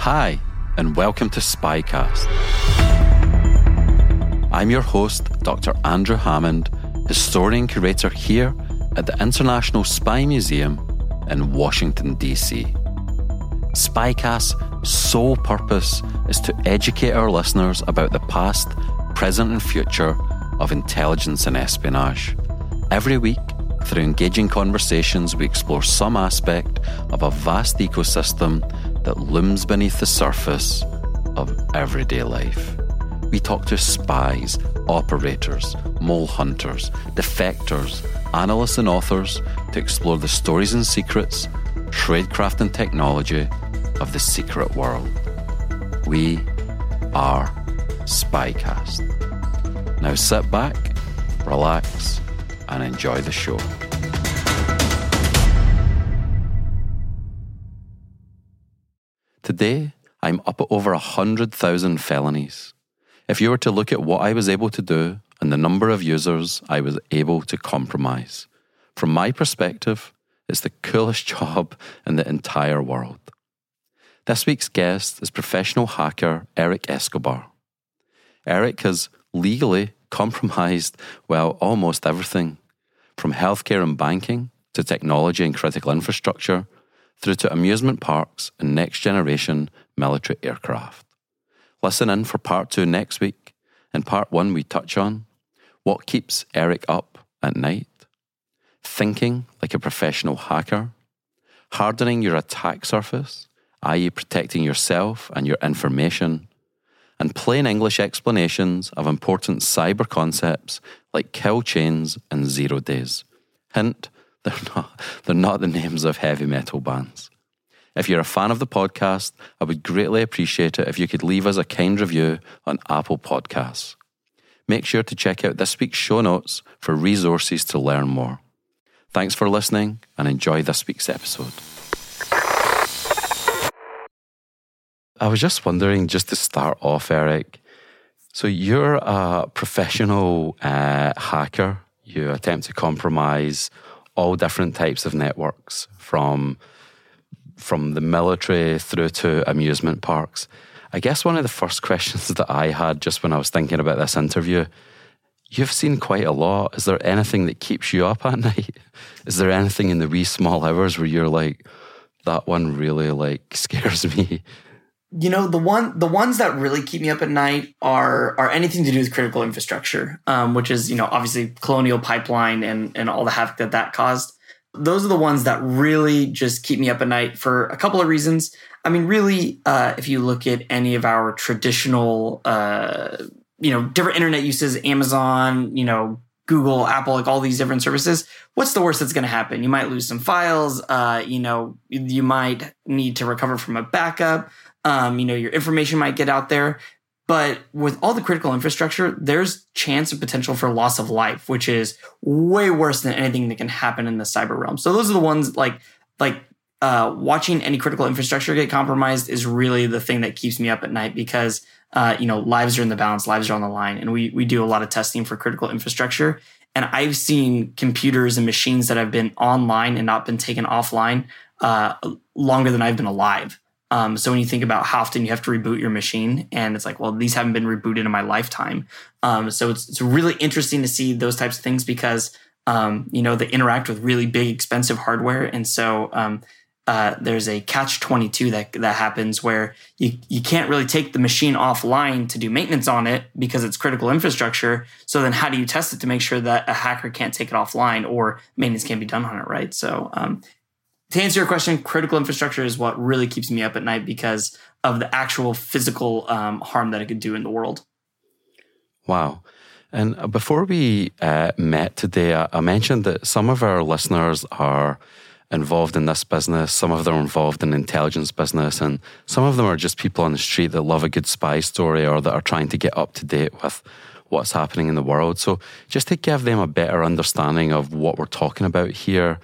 Hi, and welcome to Spycast. I'm your host, Dr. Andrew Hammond, historian curator here at the International Spy Museum in Washington, D.C. Spycast's sole purpose is to educate our listeners about the past, present, and future of intelligence and espionage. Every week, through engaging conversations, we explore some aspect of a vast ecosystem that looms beneath the surface of everyday life. We talk to spies, operators, mole hunters, defectors, analysts, and authors to explore the stories and secrets, tradecraft, and technology of the secret world. We are Spycast. Now sit back, relax, and enjoy the show. Today, I'm up at over 100,000 felonies. If you were to look at what I was able to do and the number of users I was able to compromise, from my perspective, it's the coolest job in the entire world. This week's guest is professional hacker Eric Escobar. Eric has legally compromised, well, almost everything from healthcare and banking to technology and critical infrastructure through to amusement parks and next generation military aircraft. Listen in for part two next week. In part one, we touch on what keeps Eric up at night, thinking like a professional hacker, hardening your attack surface, i.e., protecting yourself and your information, and plain English explanations of important cyber concepts like kill chains and zero days. Hint, they're not, they're not the names of heavy metal bands. If you're a fan of the podcast, I would greatly appreciate it if you could leave us a kind review on Apple Podcasts. Make sure to check out this week's show notes for resources to learn more. Thanks for listening and enjoy this week's episode. I was just wondering, just to start off, Eric. So you're a professional uh, hacker. You attempt to compromise all different types of networks, from from the military through to amusement parks. I guess one of the first questions that I had just when I was thinking about this interview, you've seen quite a lot. Is there anything that keeps you up at night? Is there anything in the wee small hours where you're like, that one really like scares me? You know the one the ones that really keep me up at night are are anything to do with critical infrastructure um, which is you know obviously colonial pipeline and and all the havoc that that caused. Those are the ones that really just keep me up at night for a couple of reasons. I mean really uh, if you look at any of our traditional uh, you know different internet uses amazon you know google apple like all these different services what's the worst that's going to happen? You might lose some files uh, you know you might need to recover from a backup um, you know, your information might get out there. But with all the critical infrastructure, there's chance and potential for loss of life, which is way worse than anything that can happen in the cyber realm. So those are the ones like like uh, watching any critical infrastructure get compromised is really the thing that keeps me up at night because uh, you know lives are in the balance, lives are on the line, and we we do a lot of testing for critical infrastructure. And I've seen computers and machines that have been online and not been taken offline uh, longer than I've been alive. Um, so when you think about how often you have to reboot your machine, and it's like, well, these haven't been rebooted in my lifetime. Um, so it's it's really interesting to see those types of things because um, you know they interact with really big, expensive hardware, and so um, uh, there's a catch 22 that that happens where you you can't really take the machine offline to do maintenance on it because it's critical infrastructure. So then, how do you test it to make sure that a hacker can't take it offline or maintenance can't be done on it, right? So, um, to answer your question, critical infrastructure is what really keeps me up at night because of the actual physical um, harm that it could do in the world. Wow. And uh, before we uh, met today, I, I mentioned that some of our listeners are involved in this business, some of them are involved in intelligence business, and some of them are just people on the street that love a good spy story or that are trying to get up to date with what's happening in the world. So, just to give them a better understanding of what we're talking about here,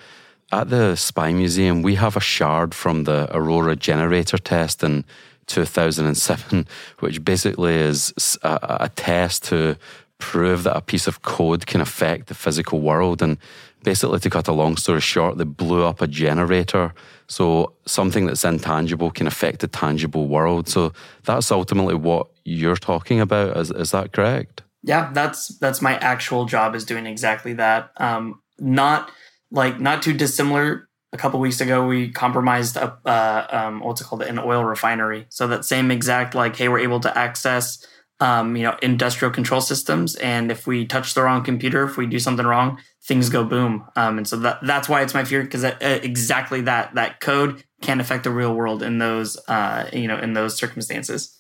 at the Spy Museum, we have a shard from the Aurora generator test in 2007, which basically is a, a test to prove that a piece of code can affect the physical world. And basically, to cut a long story short, they blew up a generator. So something that's intangible can affect the tangible world. So that's ultimately what you're talking about. Is, is that correct? Yeah, that's that's my actual job is doing exactly that. Um, not like not too dissimilar. A couple weeks ago, we compromised a uh, um, what's it called an oil refinery. So that same exact like, hey, we're able to access um, you know, industrial control systems. And if we touch the wrong computer, if we do something wrong, things go boom. Um, and so that that's why it's my fear because uh, exactly that that code can affect the real world in those uh, you know in those circumstances.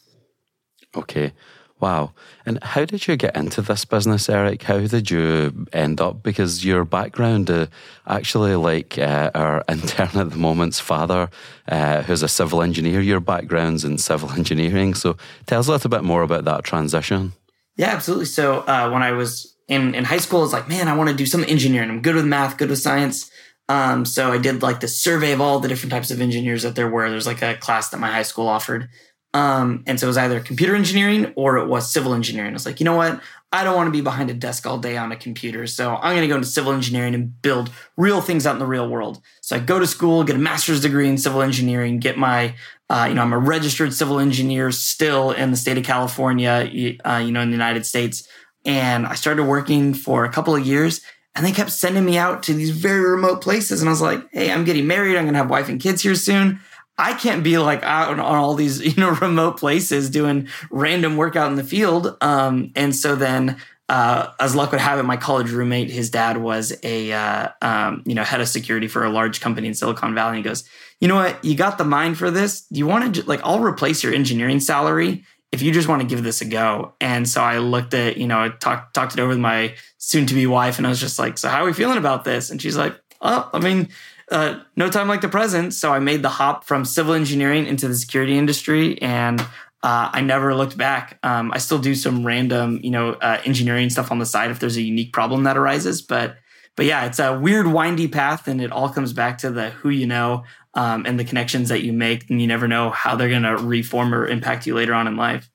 Okay. Wow. And how did you get into this business, Eric? How did you end up? Because your background, uh, actually, like uh, our intern at the moment's father, uh, who's a civil engineer, your background's in civil engineering. So tell us a little bit more about that transition. Yeah, absolutely. So uh, when I was in, in high school, it's like, man, I want to do some engineering. I'm good with math, good with science. Um, so I did like the survey of all the different types of engineers that there were. There's like a class that my high school offered. Um, and so it was either computer engineering or it was civil engineering. I was like, you know what? I don't want to be behind a desk all day on a computer. So I'm going to go into civil engineering and build real things out in the real world. So I go to school, get a master's degree in civil engineering, get my, uh, you know, I'm a registered civil engineer still in the state of California, uh, you know, in the United States. And I started working for a couple of years and they kept sending me out to these very remote places. And I was like, hey, I'm getting married. I'm going to have wife and kids here soon. I can't be like out on all these, you know, remote places doing random work out in the field. Um, and so then, uh, as luck would have it, my college roommate, his dad was a, uh, um, you know, head of security for a large company in Silicon Valley. And he goes, you know what? You got the mind for this. You want to, like, I'll replace your engineering salary if you just want to give this a go. And so I looked at, you know, I talked, talked it over with my soon to be wife and I was just like, so how are we feeling about this? And she's like, oh, I mean, uh, no time like the present. So I made the hop from civil engineering into the security industry, and uh, I never looked back. Um, I still do some random, you know, uh, engineering stuff on the side if there's a unique problem that arises. But but yeah, it's a weird, windy path, and it all comes back to the who you know um, and the connections that you make, and you never know how they're going to reform or impact you later on in life.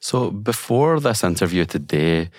So before this interview today,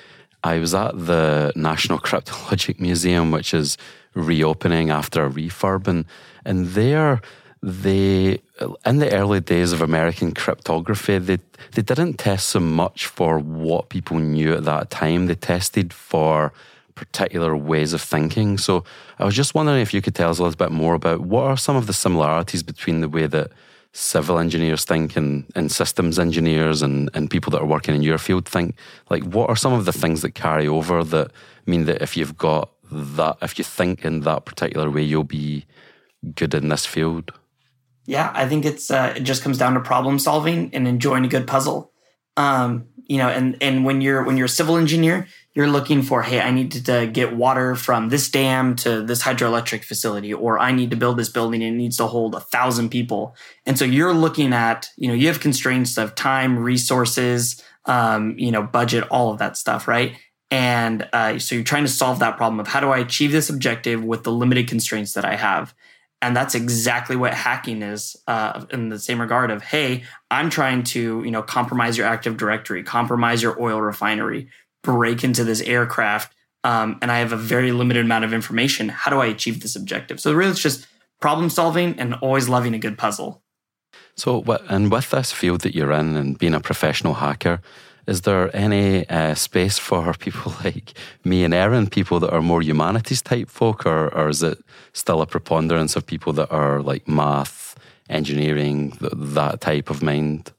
I was at the National Cryptologic Museum, which is reopening after a refurb, and and there they in the early days of American cryptography, they they didn't test so much for what people knew at that time. They tested for particular ways of thinking. So I was just wondering if you could tell us a little bit more about what are some of the similarities between the way that civil engineers think and, and systems engineers and, and people that are working in your field think. Like what are some of the things that carry over that mean that if you've got that if you think in that particular way, you'll be good in this field? Yeah, I think it's uh, it just comes down to problem solving and enjoying a good puzzle. Um, you know, and and when you're when you're a civil engineer, you're looking for, hey, I need to, get water from this dam to this hydroelectric facility, or I need to build this building and it needs to hold a thousand people. And so you're looking at, you know, you have constraints of time, resources, um, you know, budget, all of that stuff, right? And uh, so you're trying to solve that problem of how do I achieve this objective with the limited constraints that I have. And that's exactly what hacking is uh, in the same regard of, hey, I'm trying to, you know, compromise your Active Directory, compromise your oil refinery, break into this aircraft, um, and I have a very limited amount of information. How do I achieve this objective? So really, it's just problem solving and always loving a good puzzle. So, and with this field that you're in and being a professional hacker, is there any uh, space for people like me and Erin, people that are more humanities type folk, or, or is it still a preponderance of people that are like math, engineering, that type of mind?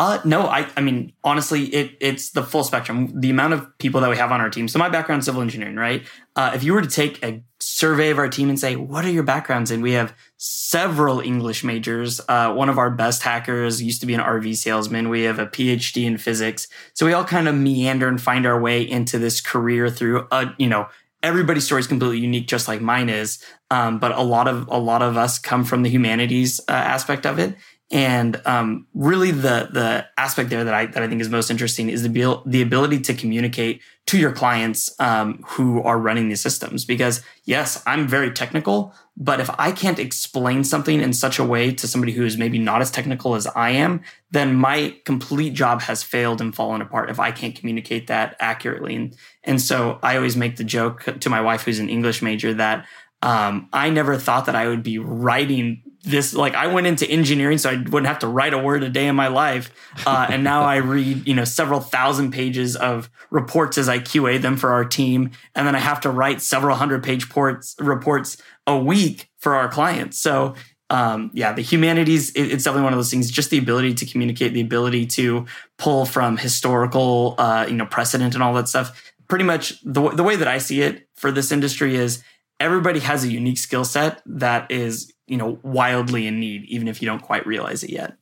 Uh, no, I, I mean, honestly, it, it's the full spectrum. The amount of people that we have on our team. So my background civil engineering, right? Uh, if you were to take a survey of our team and say, what are your backgrounds? And we have several English majors. Uh, one of our best hackers used to be an RV salesman. We have a PhD in physics. So we all kind of meander and find our way into this career through, a, uh, you know, everybody's story is completely unique, just like mine is. Um, but a lot of, a lot of us come from the humanities uh, aspect of it. And um, really, the the aspect there that I that I think is most interesting is the the ability to communicate to your clients um, who are running these systems. Because yes, I'm very technical, but if I can't explain something in such a way to somebody who is maybe not as technical as I am, then my complete job has failed and fallen apart if I can't communicate that accurately. And and so I always make the joke to my wife, who's an English major, that um, I never thought that I would be writing this like I went into engineering so I wouldn't have to write a word a day in my life. Uh, and now I read, you know, several thousand pages of reports as I QA them for our team. And then I have to write several hundred page ports, reports a week for our clients. So, um, yeah, the humanities, it, it's definitely one of those things, just the ability to communicate, the ability to pull from historical, uh, you know, precedent and all that stuff. Pretty much the, the way that I see it for this industry is everybody has a unique skill set that is you know wildly in need even if you don't quite realize it yet.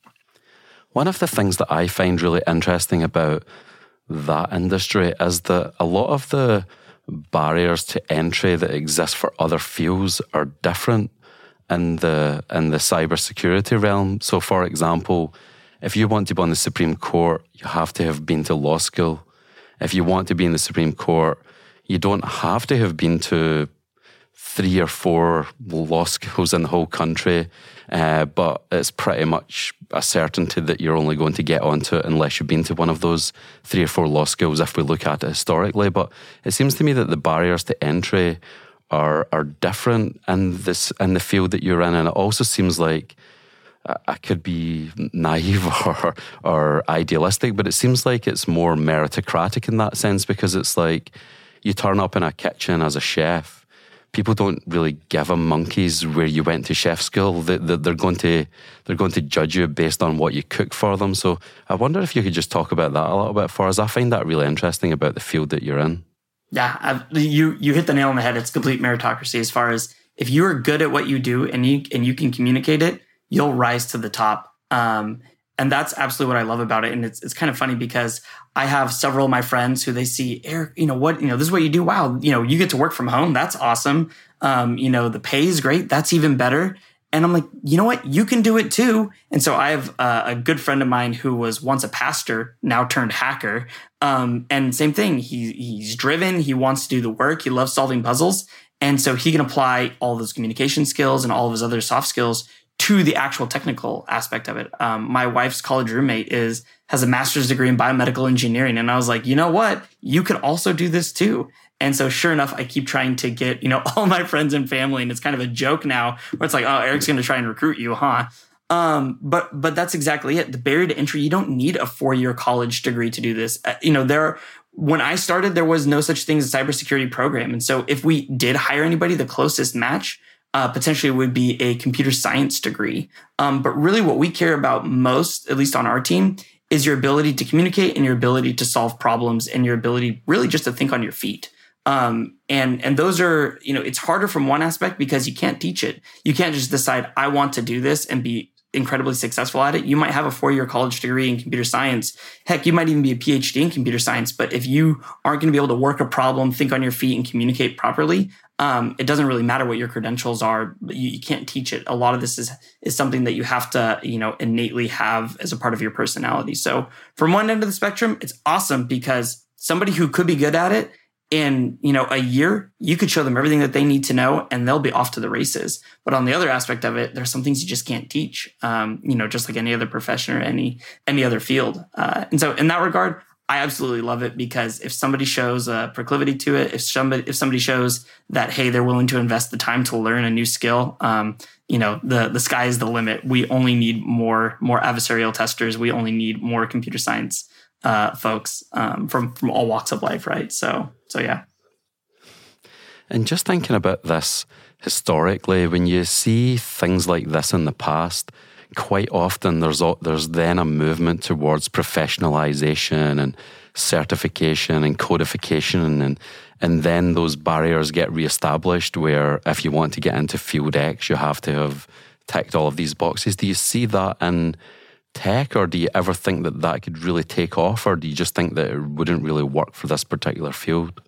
One of the things that i find really interesting about that industry is that a lot of the barriers to entry that exist for other fields are different in the in the cybersecurity realm. So for example if you want to be on the supreme court you have to have been to law school. If you want to be in the supreme court you don't have to have been to three or four law schools in the whole country, uh, but it's pretty much a certainty that you're only going to get onto it unless you've been to one of those three or four law schools. If we look at it historically, but it seems to me that the barriers to entry are are different in this in the field that you're in, and it also seems like. I could be naive or or idealistic, but it seems like it's more meritocratic in that sense because it's like you turn up in a kitchen as a chef people don't really give a monkeys where you went to chef school. They, are going to they're going to judge you based on what you cook for them. So I wonder if you could just talk about that a little bit for us. I find that really interesting about the field that you're in. Yeah, I've, you you hit the nail on the head. It's complete meritocracy as far as if you are good at what you do and you and you can communicate it, you'll rise to the top. Um, and that's absolutely what I love about it. And it's it's kind of funny because I have several of my friends who they see Eric, you know what, you know, this is what you do. Wow, you know, you get to work from home. That's awesome. Um, you know, the pay is great. That's even better. And I'm like, you know what? You can do it too. And so I have uh, a good friend of mine who was once a pastor, now turned hacker. Um, and same thing. He he's driven. He wants to do the work. He loves solving puzzles. And so he can apply all those communication skills and all of his other soft skills to the actual technical aspect of it. Um, my wife's college roommate is has a master's degree in biomedical engineering, and I was like, you know what, you could also do this too. And so, sure enough, I keep trying to get you know all my friends and family, and it's kind of a joke now where it's like, oh, Eric's going to try and recruit you, huh? Um, but but that's exactly it. The barrier to entry, you don't need a four year college degree to do this. Uh, you know, there when I started, there was no such thing as a cybersecurity program, and so if we did hire anybody, the closest match uh, potentially would be a computer science degree. Um, but really, what we care about most, at least on our team, is your ability to communicate and your ability to solve problems and your ability really just to think on your feet. Um, and and those are you know it's harder from one aspect because you can't teach it. You can't just decide I want to do this and be incredibly successful at it. You might have a four year college degree in computer science. Heck, you might even be a PhD in computer science. But if you aren't going to be able to work a problem, think on your feet, and communicate properly, um, it doesn't really matter what your credentials are. You, you, can't teach it. A lot of this is is something that you have to, you know, innately have as a part of your personality. So from one end of the spectrum, it's awesome because somebody who could be good at it in you know a year you could show them everything that they need to know and they'll be off to the races but on the other aspect of it there's some things you just can't teach um, you know just like any other profession or any any other field uh, and so in that regard I absolutely love it because if somebody shows a proclivity to it, if somebody if somebody shows that hey they're willing to invest the time to learn a new skill, um, you know the the sky is the limit. We only need more more adversarial testers. We only need more computer science uh, folks um, from from all walks of life, right? So so yeah. And just thinking about this historically, when you see things like this in the past, quite often there's there's then a movement towards professionalization and certification and codification and and then those barriers get reestablished where if you want to get into field X you have to have ticked all of these boxes. Do you see that in tech or do you ever think that that could really take off or do you just think that it wouldn't really work for this particular field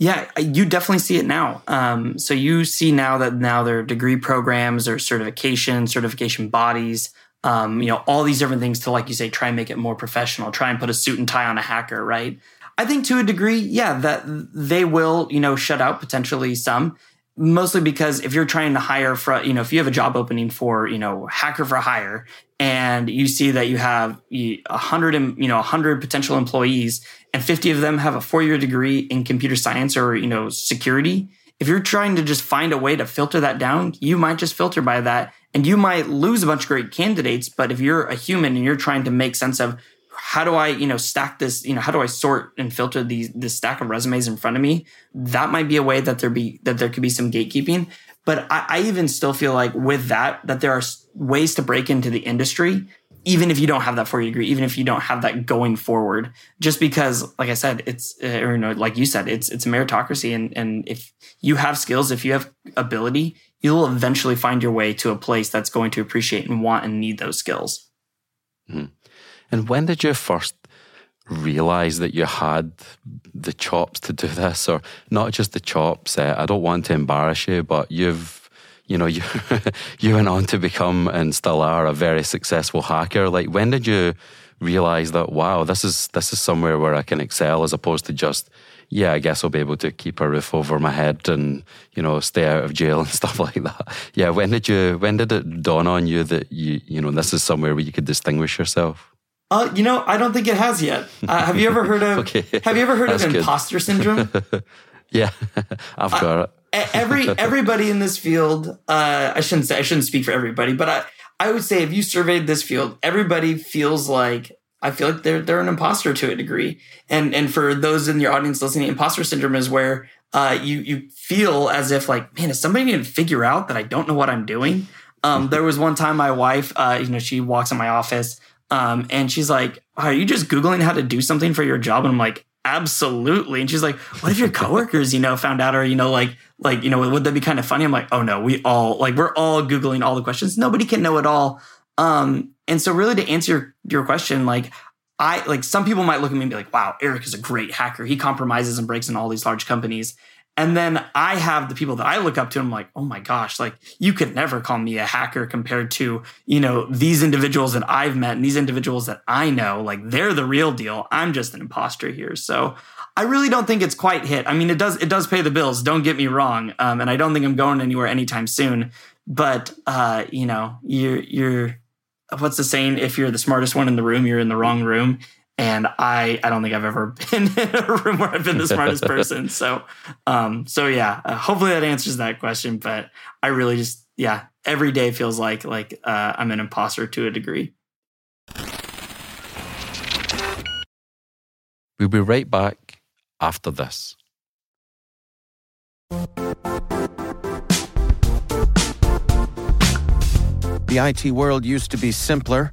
yeah, you definitely see it now. Um, so you see now that now there are degree programs or certification, certification bodies, um, you know, all these different things to, like you say, try and make it more professional, try and put a suit and tie on a hacker, right? I think to a degree, yeah, that they will, you know, shut out potentially some mostly because if you're trying to hire for you know if you have a job opening for you know hacker for hire and you see that you have a hundred you know a hundred potential employees and 50 of them have a four year degree in computer science or you know security if you're trying to just find a way to filter that down you might just filter by that and you might lose a bunch of great candidates but if you're a human and you're trying to make sense of how do I, you know, stack this, you know, how do I sort and filter these this stack of resumes in front of me? That might be a way that there be that there could be some gatekeeping. But I, I even still feel like with that, that there are ways to break into the industry, even if you don't have that four year degree, even if you don't have that going forward, just because, like I said, it's, uh, or you know, like you said, it's, it's a meritocracy. And, and if you have skills, if you have ability, you'll eventually find your way to a place that's going to appreciate and want and need those skills. Mm-hmm. And when did you first realize that you had the chops to do this, or not just the chops? Uh, I don't want to embarrass you, but you've, you know, you you went on to become and still are a very successful hacker. Like, when did you realize that? Wow, this is this is somewhere where I can excel, as opposed to just yeah, I guess I'll be able to keep a roof over my head and you know stay out of jail and stuff like that. Yeah, when did you when did it dawn on you that you you know this is somewhere where you could distinguish yourself? Uh, you know, I don't think it has yet. Uh, have you ever heard of? okay. Have you ever heard That's of good. imposter syndrome? yeah, I've got uh, it. every everybody in this field, uh, I shouldn't say I shouldn't speak for everybody, but I I would say if you surveyed this field, everybody feels like I feel like they're they're an imposter to a degree. And and for those in your audience listening, imposter syndrome is where uh, you you feel as if like, man, is somebody going to figure out that I don't know what I'm doing? Um, there was one time my wife, uh, you know, she walks in my office um, and she's like, Are you just Googling how to do something for your job? And I'm like, Absolutely. And she's like, What if your coworkers, you know, found out or, you know, like, like, you know, would that be kind of funny? I'm like, Oh no, we all like we're all Googling all the questions. Nobody can know it all. Um, and so really to answer your, your question, like I like some people might look at me and be like, wow, Eric is a great hacker. He compromises and breaks in all these large companies. And then I have the people that I look up to. And I'm like, oh my gosh, like you could never call me a hacker compared to, you know, these individuals that I've met and these individuals that I know. Like they're the real deal. I'm just an imposter here. So I really don't think it's quite hit. I mean, it does it does pay the bills. Don't get me wrong. Um, and I don't think I'm going anywhere anytime soon. But uh, you know, you're you're what's the saying? If you're the smartest one in the room, you're in the wrong room and I I don't think I've ever been in a room where I've been the smartest person. So um so yeah, uh, hopefully that answers that question. But I really just yeah, every day feels like like uh, I'm an imposter to a degree. We'll be right back after this. The IT world used to be simpler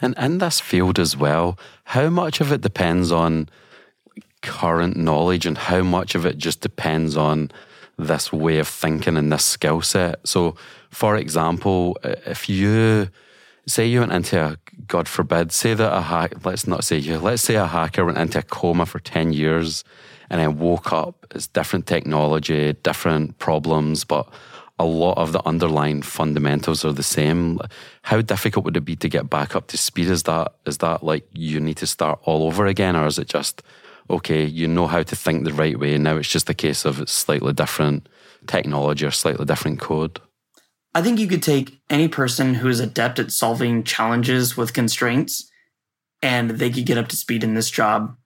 And in this field as well, how much of it depends on current knowledge and how much of it just depends on this way of thinking and this skill set? So, for example, if you say you went into a, God forbid, say that a hack, let's not say you, let's say a hacker went into a coma for 10 years and then woke up, it's different technology, different problems, but a lot of the underlying fundamentals are the same. How difficult would it be to get back up to speed? Is that is that like you need to start all over again, or is it just okay? You know how to think the right way. Now it's just a case of slightly different technology or slightly different code. I think you could take any person who is adept at solving challenges with constraints, and they could get up to speed in this job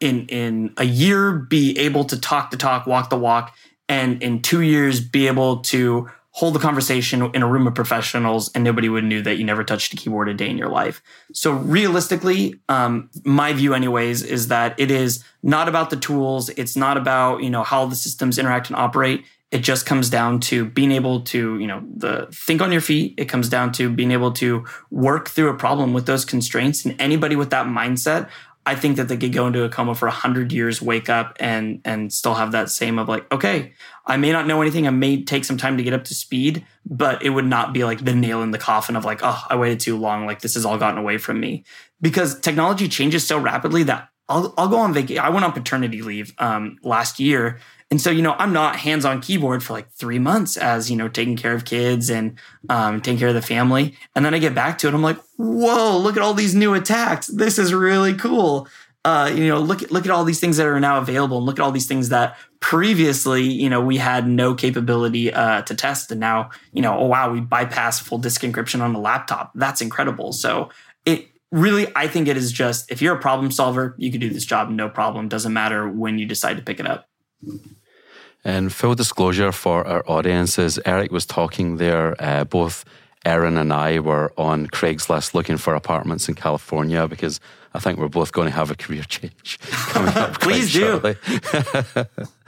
in in a year be able to talk the talk, walk the walk, and in two years be able to hold the conversation in a room of professionals and nobody would knew that you never touched a keyboard a day in your life. So realistically um, my view anyways is that it is not about the tools. It's not about you know how the systems interact and operate. It just comes down to being able to you know the think on your feet. It comes down to being able to work through a problem with those constraints and anybody with that mindset I think that they could go into a coma for a hundred years, wake up and and still have that same of like, okay, I may not know anything. I may take some time to get up to speed, but it would not be like the nail in the coffin of like, oh, I waited too long. Like this has all gotten away from me because technology changes so rapidly that I'll, I'll go on vacation. I went on paternity leave um, last year and so, you know, I'm not hands on keyboard for like three months as, you know, taking care of kids and um, taking care of the family. And then I get back to it. I'm like, whoa, look at all these new attacks. This is really cool. Uh, you know, look at, look at all these things that are now available and look at all these things that previously, you know, we had no capability uh, to test. And now, you know, oh, wow, we bypass full disk encryption on a laptop. That's incredible. So it, really i think it is just if you're a problem solver you can do this job no problem doesn't matter when you decide to pick it up and full disclosure for our audiences, Eric was talking there. Uh, both Erin and I were on Craigslist looking for apartments in California because I think we're both going to have a career change coming up. Please do.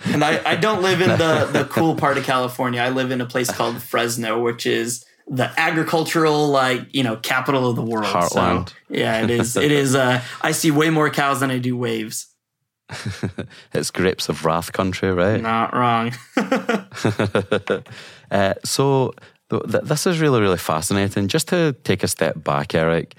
and I, I don't live in the, the cool part of California. I live in a place called Fresno, which is the agricultural like you know capital of the world. Heartland. So, yeah, it is. It is. Uh, I see way more cows than I do waves. it's grapes of wrath country, right? Not wrong. uh, so th- th- this is really, really fascinating. Just to take a step back, Eric,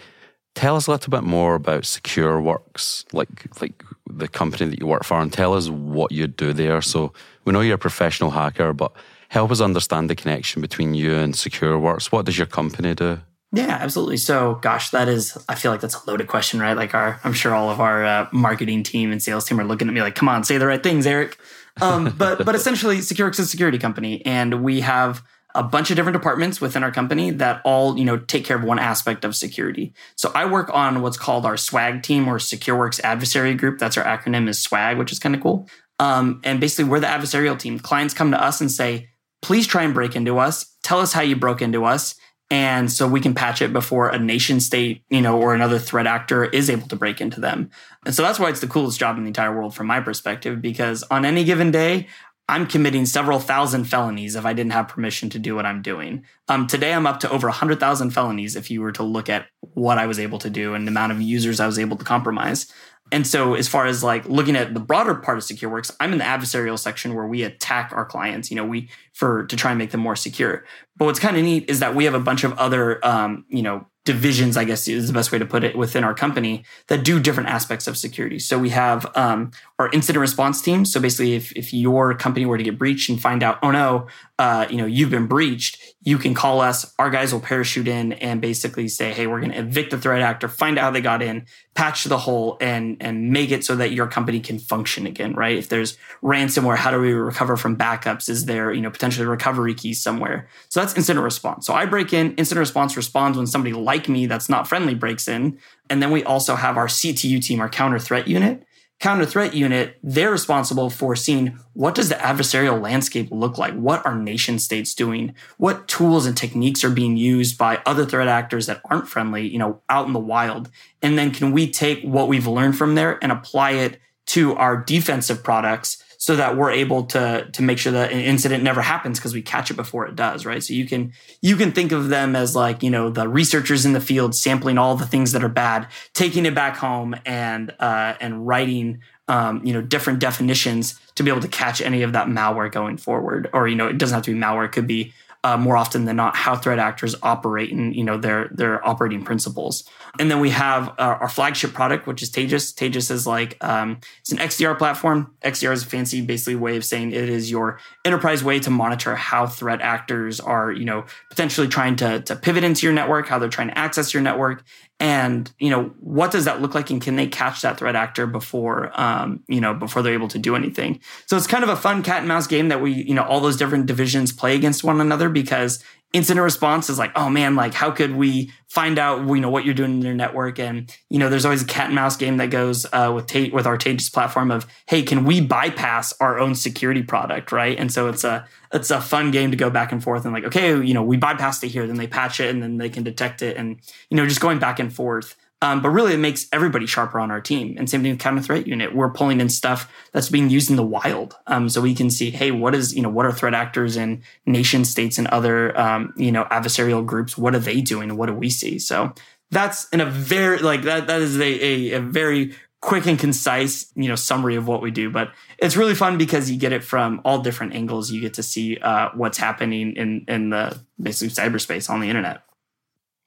tell us a little bit more about SecureWorks, like like the company that you work for, and tell us what you do there. So we know you're a professional hacker, but help us understand the connection between you and SecureWorks. What does your company do? Yeah, absolutely. So, gosh, that is, I feel like that's a loaded question, right? Like, our, I'm sure all of our uh, marketing team and sales team are looking at me like, come on, say the right things, Eric. Um, but, but essentially, SecureWorks is a security company, and we have a bunch of different departments within our company that all, you know, take care of one aspect of security. So, I work on what's called our SWAG team or SecureWorks Adversary Group. That's our acronym is SWAG, which is kind of cool. Um, and basically, we're the adversarial team. Clients come to us and say, please try and break into us. Tell us how you broke into us and so we can patch it before a nation state you know or another threat actor is able to break into them. And so that's why it's the coolest job in the entire world from my perspective because on any given day i'm committing several thousand felonies if i didn't have permission to do what i'm doing. Um, today i'm up to over 100000 felonies if you were to look at what i was able to do and the amount of users i was able to compromise and so, as far as like looking at the broader part of SecureWorks, I'm in the adversarial section where we attack our clients. You know, we for to try and make them more secure. But what's kind of neat is that we have a bunch of other, um, you know, divisions, I guess is the best way to put it, within our company that do different aspects of security. So we have um, our incident response team. So basically, if, if your company were to get breached and find out, oh no, uh, you know, you've been breached, you can call us. Our guys will parachute in and basically say, hey, we're going to evict the threat actor, find out how they got in, patch the hole, and and make it so that your company can function again. Right? If there's ransomware, how do we recover from backups? Is there you know potentially recovery keys somewhere? So that's incident response. So I break in. Incident response responds when somebody like like me that's not friendly breaks in. And then we also have our CTU team, our counter threat unit. Counter threat unit, they're responsible for seeing what does the adversarial landscape look like? What are nation states doing? What tools and techniques are being used by other threat actors that aren't friendly, you know, out in the wild? And then can we take what we've learned from there and apply it to our defensive products so that we're able to to make sure that an incident never happens because we catch it before it does right? So you can you can think of them as like you know the researchers in the field sampling all the things that are bad taking it back home and uh, and writing um, you know different definitions to be able to catch any of that malware going forward. Or you know it doesn't have to be malware it could be uh, more often than not how threat actors operate and you know their their operating principles. And then we have our, our flagship product, which is Taegis. Taegis is like um, it's an XDR platform. XDR is a fancy, basically way of saying it is your enterprise way to monitor how threat actors are, you know, potentially trying to to pivot into your network, how they're trying to access your network, and you know what does that look like? And can they catch that threat actor before um, you know before they're able to do anything? So it's kind of a fun cat and mouse game that we you know all those different divisions play against one another because incident response is like oh man like how could we find out you know what you're doing in your network? And you know there's always a cat and mouse game that goes uh, with Tate with our Taegis platform of hey can we bypass our own security product right? And so it's a it's a fun game to go back and forth and like okay you know we bypassed it here then they patch it and then they can detect it. And you know just going back and forth um, but really, it makes everybody sharper on our team. And same thing with counter threat unit. We're pulling in stuff that's being used in the wild, um, so we can see, hey, what is you know what are threat actors in nation states and other um, you know adversarial groups? What are they doing? What do we see? So that's in a very like that. That is a, a, a very quick and concise you know summary of what we do but it's really fun because you get it from all different angles you get to see uh, what's happening in in the basically cyberspace on the internet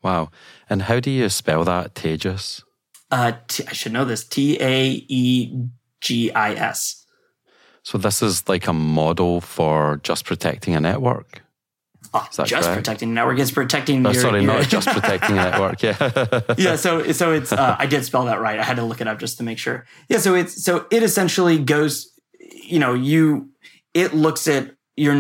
Wow. And how do you spell that, Taegis? Uh, t- I should know this. T A E G I S. So this is like a model for just protecting a network. Oh, just correct? protecting network. It's protecting. Oh, your, sorry, your, not just protecting a network. Yeah. yeah. So so it's uh, I did spell that right. I had to look it up just to make sure. Yeah. So it's so it essentially goes. You know, you it looks at your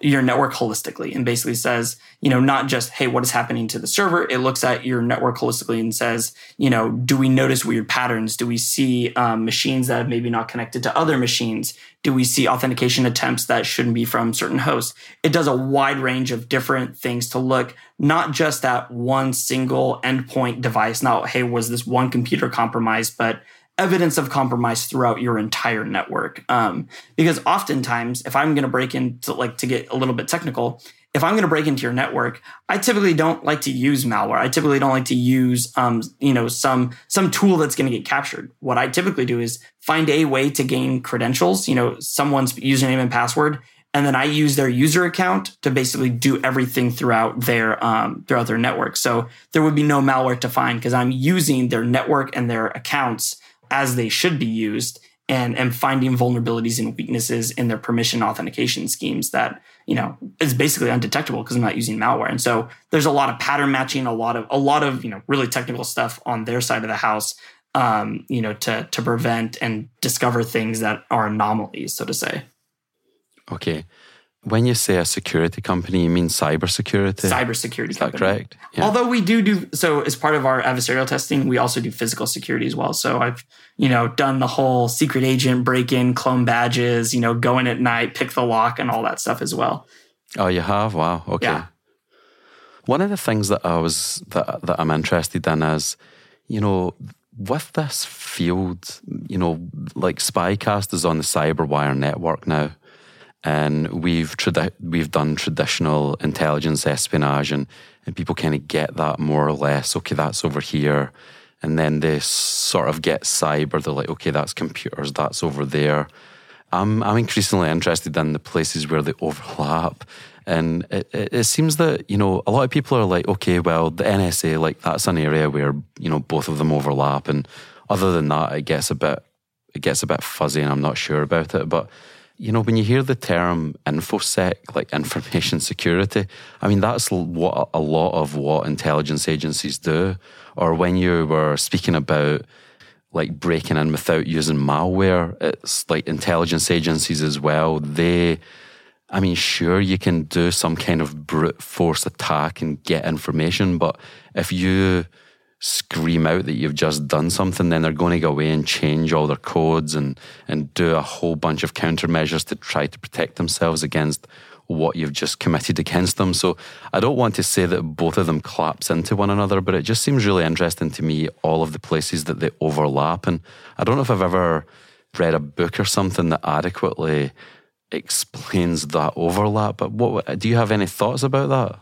your network holistically and basically says, you know, not just, hey, what is happening to the server? It looks at your network holistically and says, you know, do we notice weird patterns? Do we see um, machines that have maybe not connected to other machines? Do we see authentication attempts that shouldn't be from certain hosts? It does a wide range of different things to look not just at one single endpoint device, not, hey, was this one computer compromised, but evidence of compromise throughout your entire network. Um, because oftentimes, if I'm going to break into like to get a little bit technical, if I'm going to break into your network, I typically don't like to use malware. I typically don't like to use, um, you know, some some tool that's going to get captured. What I typically do is find a way to gain credentials, you know, someone's username and password, and then I use their user account to basically do everything throughout their um, throughout their network. So there would be no malware to find because I'm using their network and their accounts as they should be used and, and finding vulnerabilities and weaknesses in their permission authentication schemes that you know is basically undetectable because I'm not using malware. And so there's a lot of pattern matching, a lot of a lot of you know really technical stuff on their side of the house, um, you know, to to prevent and discover things that are anomalies, so to say. Okay. When you say a security company, you mean cybersecurity? Cybersecurity Is that company. correct? Yeah. Although we do do so as part of our adversarial testing, we also do physical security as well. So I've you know done the whole secret agent break in, clone badges, you know, go in at night, pick the lock, and all that stuff as well. Oh, you have? Wow. Okay. Yeah. One of the things that I was that that I'm interested in is, you know, with this field, you know, like Spycast is on the CyberWire network now and we've tradi- we've done traditional intelligence espionage and, and people kind of get that more or less okay that's over here. And then they sort of get cyber they're like okay that's computers that's over there. I'm, I'm increasingly interested in the places where they overlap. And it, it, it seems that you know a lot of people are like okay well the NSA like that's an area where you know both of them overlap. And other than that it gets a bit it gets a bit fuzzy and I'm not sure about it. But you know, when you hear the term infosec, like information security, I mean, that's what a lot of what intelligence agencies do. Or when you were speaking about like breaking in without using malware, it's like intelligence agencies as well. They, I mean, sure, you can do some kind of brute force attack and get information, but if you scream out that you've just done something, then they're going to go away and change all their codes and, and do a whole bunch of countermeasures to try to protect themselves against what you've just committed against them. So I don't want to say that both of them collapse into one another, but it just seems really interesting to me, all of the places that they overlap. And I don't know if I've ever read a book or something that adequately explains that overlap, but what do you have any thoughts about that?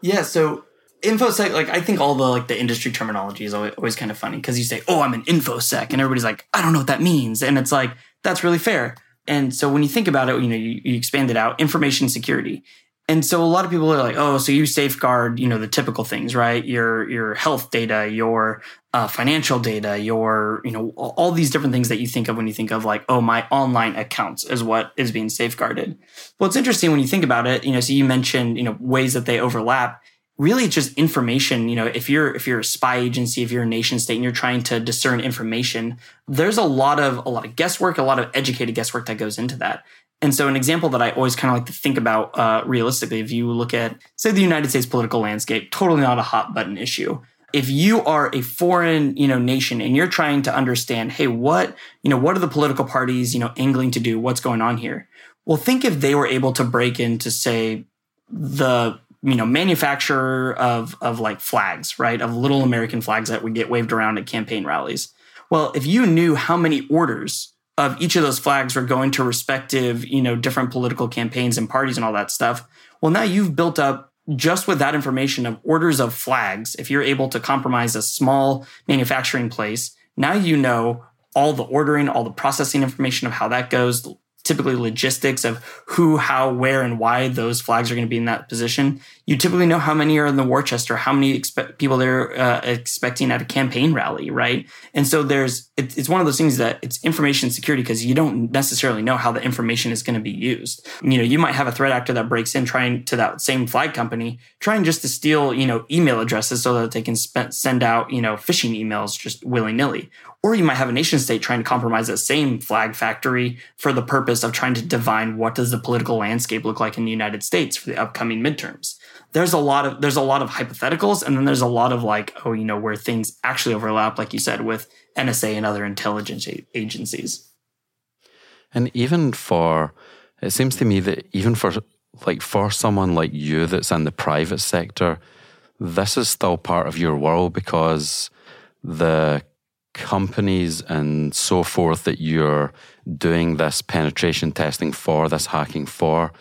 Yeah, so infosec like i think all the like the industry terminology is always, always kind of funny because you say oh i'm an infosec and everybody's like i don't know what that means and it's like that's really fair and so when you think about it you know you, you expand it out information security And so a lot of people are like, oh, so you safeguard, you know, the typical things, right? Your your health data, your uh, financial data, your, you know, all these different things that you think of when you think of like, oh, my online accounts is what is being safeguarded. Well, it's interesting when you think about it, you know, so you mentioned, you know, ways that they overlap. Really, just information. You know, if you're if you're a spy agency, if you're a nation state, and you're trying to discern information, there's a lot of a lot of guesswork, a lot of educated guesswork that goes into that. And so, an example that I always kind of like to think about uh, realistically, if you look at, say, the United States political landscape, totally not a hot button issue. If you are a foreign, you know, nation and you're trying to understand, hey, what, you know, what are the political parties, you know, angling to do? What's going on here? Well, think if they were able to break into, say, the you know manufacturer of of like flags, right? Of little American flags that would get waved around at campaign rallies. Well, if you knew how many orders of each of those flags were going to respective, you know, different political campaigns and parties and all that stuff. Well, now you've built up just with that information of orders of flags. If you're able to compromise a small manufacturing place, now you know all the ordering, all the processing information of how that goes, typically logistics of who, how, where, and why those flags are going to be in that position. You typically know how many are in the war chest or how many expect people they're uh, expecting at a campaign rally, right? And so there's it, it's one of those things that it's information security because you don't necessarily know how the information is going to be used. You know, you might have a threat actor that breaks in trying to that same flag company, trying just to steal you know email addresses so that they can send out you know phishing emails just willy nilly, or you might have a nation state trying to compromise that same flag factory for the purpose of trying to divine what does the political landscape look like in the United States for the upcoming midterms. There's a lot of there's a lot of hypotheticals and then there's a lot of like oh you know where things actually overlap like you said with NSA and other intelligence agencies. And even for it seems to me that even for like for someone like you that's in the private sector this is still part of your world because the companies and so forth that you're doing this penetration testing for, this hacking for,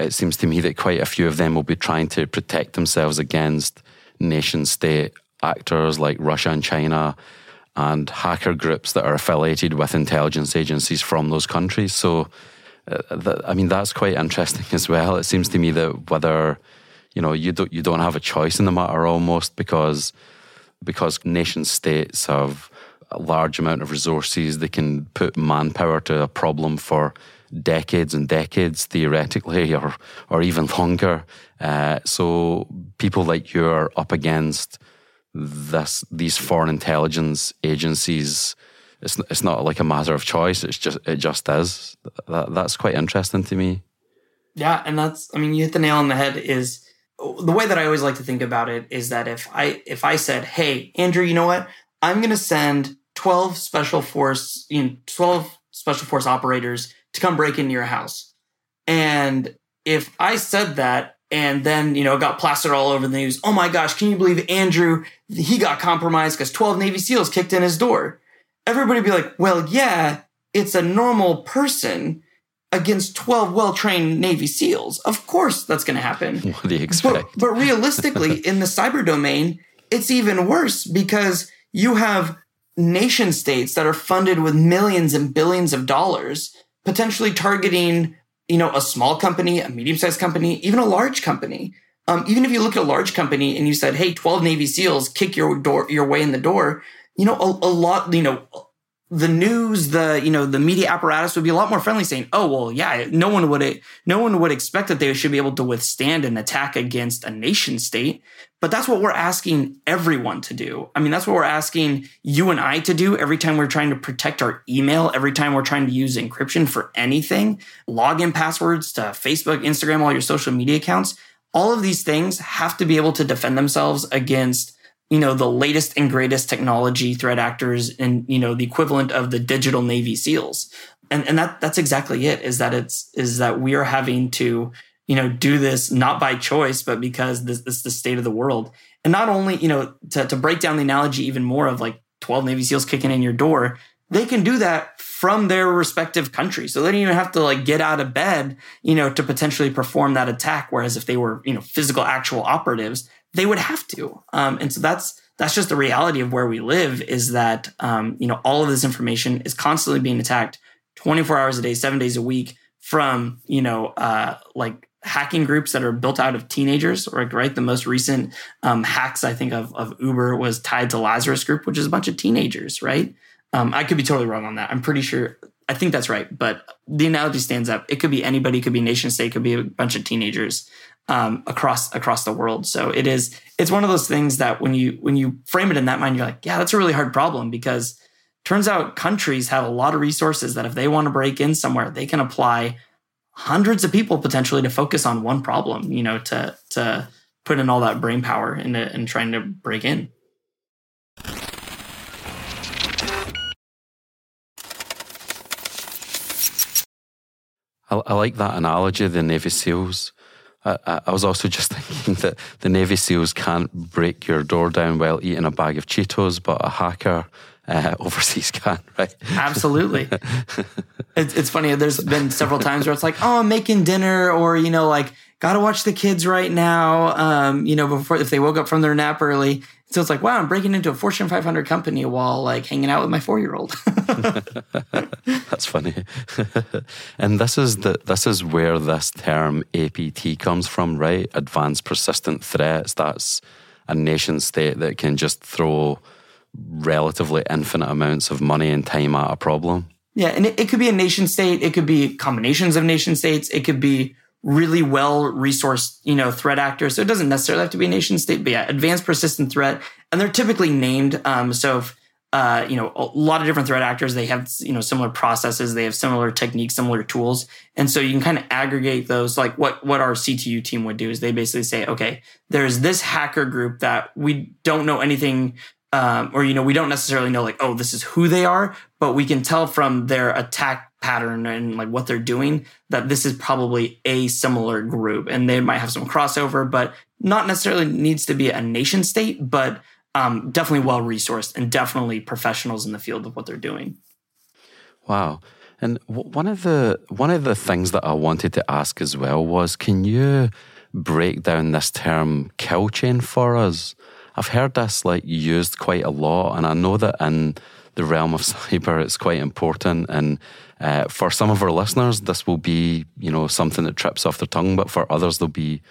it seems to me that quite a few of them will be trying to protect themselves against nation state actors like Russia and China and hacker groups that are affiliated with intelligence agencies from those countries. So, uh, I mean, that's quite interesting as well. It seems to me that whether you know you don't you don't have a choice in the matter almost because because nation states have large amount of resources. They can put manpower to a problem for decades and decades, theoretically, or or even longer. Uh, so people like you are up against this these foreign intelligence agencies. It's it's not like a matter of choice. It's just it just is. That, that's quite interesting to me. Yeah, and that's I mean you hit the nail on the head. Is the way that I always like to think about it is that if I if I said, "Hey, Andrew, you know what? I'm going to send 12 special force, you know, 12 special force operators to come break into your house. And if I said that and then, you know, got plastered all over the news, oh my gosh, can you believe Andrew, he got compromised because 12 Navy SEALs kicked in his door. Everybody be like, well, yeah, it's a normal person against 12 well-trained Navy SEALs. Of course that's going to happen. What do you expect? But, but realistically, in the cyber domain, it's even worse because you have nation states that are funded with millions and billions of dollars, potentially targeting, you know, a small company, a medium-sized company, even a large company. Um, even if you look at a large company and you said, "Hey, 12 Navy SEALs kick your door your way in the door," you know, a, a lot, you know, the news, the you know, the media apparatus would be a lot more friendly, saying, "Oh, well, yeah, no one would no one would expect that they should be able to withstand an attack against a nation state." But that's what we're asking everyone to do. I mean, that's what we're asking you and I to do every time we're trying to protect our email, every time we're trying to use encryption for anything, login passwords to Facebook, Instagram, all your social media accounts. All of these things have to be able to defend themselves against, you know, the latest and greatest technology threat actors and, you know, the equivalent of the digital Navy SEALs. And, and that that's exactly it is that it's is that we are having to you know, do this not by choice, but because this, this is the state of the world. And not only, you know, to, to break down the analogy even more of like 12 Navy SEALs kicking in your door, they can do that from their respective countries. So they don't even have to like get out of bed, you know, to potentially perform that attack. Whereas if they were, you know, physical actual operatives, they would have to. Um, and so that's that's just the reality of where we live is that um, you know all of this information is constantly being attacked 24 hours a day, seven days a week from you know uh, like hacking groups that are built out of teenagers, right? right? The most recent um, hacks I think of, of Uber was tied to Lazarus Group, which is a bunch of teenagers, right? Um, I could be totally wrong on that. I'm pretty sure. I think that's right, but the analogy stands up. It could be anybody, could be nation state, could be a bunch of teenagers um, across across the world. So it is. It's one of those things that when you when you frame it in that mind, you're like, yeah, that's a really hard problem because turns out countries have a lot of resources that if they want to break in somewhere, they can apply hundreds of people potentially to focus on one problem, you know, to to put in all that brain power into and trying to break in. I, I like that analogy, the Navy SEALs. I, I, was also just thinking that the Navy SEALs can't break your door down while eating a bag of Cheetos, but a hacker uh, overseas can, right? Absolutely. it's, it's funny. There's been several times where it's like, oh, I'm making dinner, or you know, like gotta watch the kids right now. Um, you know, before if they woke up from their nap early. So it's like, wow, I'm breaking into a Fortune 500 company while like hanging out with my four year old. That's funny. and this is the this is where this term APT comes from, right? Advanced persistent threats. That's a nation state that can just throw relatively infinite amounts of money and time at a problem. Yeah, and it, it could be a nation state. It could be combinations of nation states. It could be really well resourced, you know, threat actors. So it doesn't necessarily have to be a nation state, but yeah, advanced persistent threat, and they're typically named. Um, so if, uh, you know, a lot of different threat actors, they have you know similar processes, they have similar techniques, similar tools, and so you can kind of aggregate those. Like what what our CTU team would do is they basically say, okay, there's this hacker group that we don't know anything um, or you know we don't necessarily know like oh this is who they are but we can tell from their attack pattern and like what they're doing that this is probably a similar group and they might have some crossover but not necessarily needs to be a nation state but um, definitely well resourced and definitely professionals in the field of what they're doing. Wow. And one of the one of the things that i wanted to ask as well was can you break down this term kill chain for us I've heard this like used quite a lot, and I know that in the realm of cyber, it's quite important. And uh, for some of our listeners, this will be you know something that trips off their tongue, but for others, they'll be,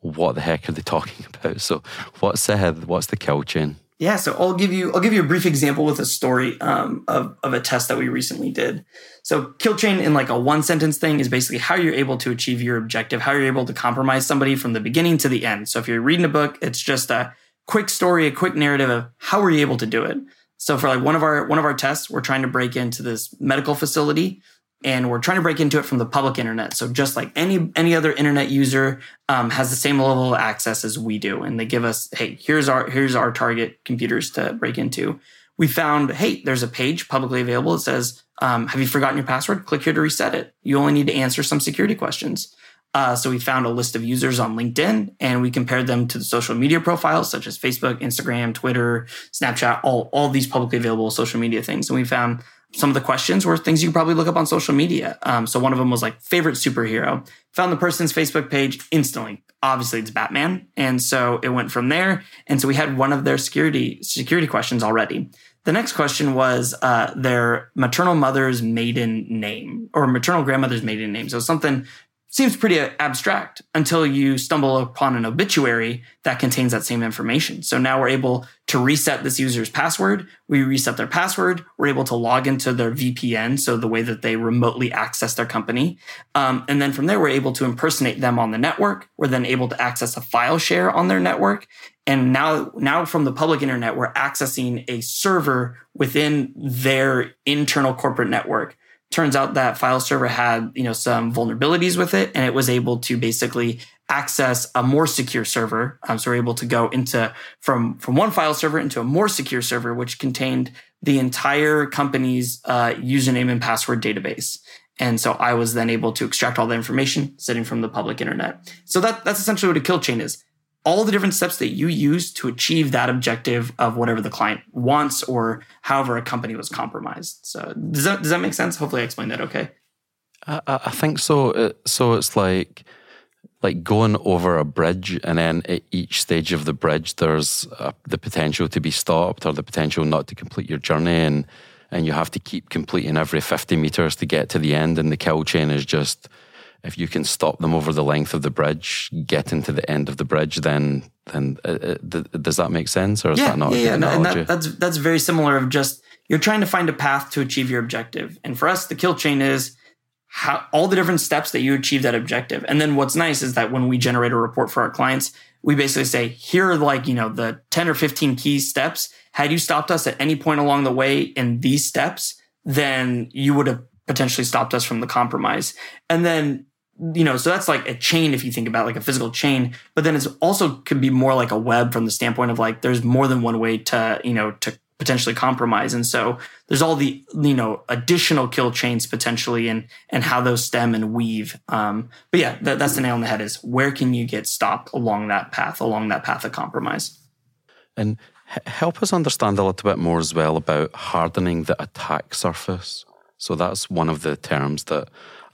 what the heck are they talking about? So, what's uh, what's the kill chain? Yeah, so I'll give you I'll give you a brief example with a story um, of of a test that we recently did. So kill chain in like a one sentence thing is basically how you're able to achieve your objective, how you're able to compromise somebody from the beginning to the end. So if you're reading a book, it's just a quick story, a quick narrative of how were you able to do it. So for like one of our one of our tests, we're trying to break into this medical facility, and we're trying to break into it from the public internet. So just like any any other internet user um, has the same level of access as we do, and they give us, hey, here's our here's our target computers to break into. We found, hey, there's a page publicly available. It says, um, have you forgotten your password? Click here to reset it. You only need to answer some security questions. Uh, so we found a list of users on LinkedIn and we compared them to the social media profiles such as Facebook, Instagram, Twitter, Snapchat, all, all these publicly available social media things. And we found some of the questions were things you could probably look up on social media. Um, so one of them was like favorite superhero. Found the person's Facebook page instantly. Obviously, it's Batman, and so it went from there. And so we had one of their security security questions already. The next question was uh, their maternal mother's maiden name or maternal grandmother's maiden name. So something seems pretty abstract until you stumble upon an obituary that contains that same information. So now we're able to reset this user's password. We reset their password. We're able to log into their VPN, so the way that they remotely access their company. Um, and then from there, we're able to impersonate them on the network. We're then able to access a file share on their network. And now, now from the public internet, we're accessing a server within their internal corporate network turns out that file server had you know some vulnerabilities with it and it was able to basically access a more secure server. Um, so we're able to go into from from one file server into a more secure server which contained the entire company's uh, username and password database. And so i was then able to extract all the information sitting from the public internet. So that that's essentially what a kill chain is all the different steps that you use to achieve that objective of whatever the client wants or however a company was compromised. So does that does that make sense? Hopefully, I explained that okay. I, I think so. Uh, so it's like like going over a bridge, and then at each stage of the bridge, there's a, the potential to be stopped or the potential not to complete your journey, and and you have to keep completing every fifty meters to get to the end. And the kill chain is just if you can stop them over the length of the bridge, getting to the end of the bridge, then then uh, uh does that make sense, or is yeah, that not? Yeah, yeah, no, and that, that's that's very similar. Of just you're trying to find a path to achieve your objective, and for us, the kill chain is how all the different steps that you achieve that objective. And then what's nice is that when we generate a report for our clients, we basically say, here are like, you know, the 10 or 15 key steps. Had you stopped us at any point along the way in these steps, then you would have potentially stopped us from the compromise. And then, you know, so that's like a chain if you think about like a physical chain, but then it's also could be more like a web from the standpoint of like there's more than one way to, you know, to potentially compromise. And so there's all the, you know, additional kill chains potentially and and how those stem and weave. Um, but yeah, that, that's the nail on the head is where can you get stopped along that path, along that path of compromise? And help us understand a little bit more as well about hardening the attack surface. So that's one of the terms that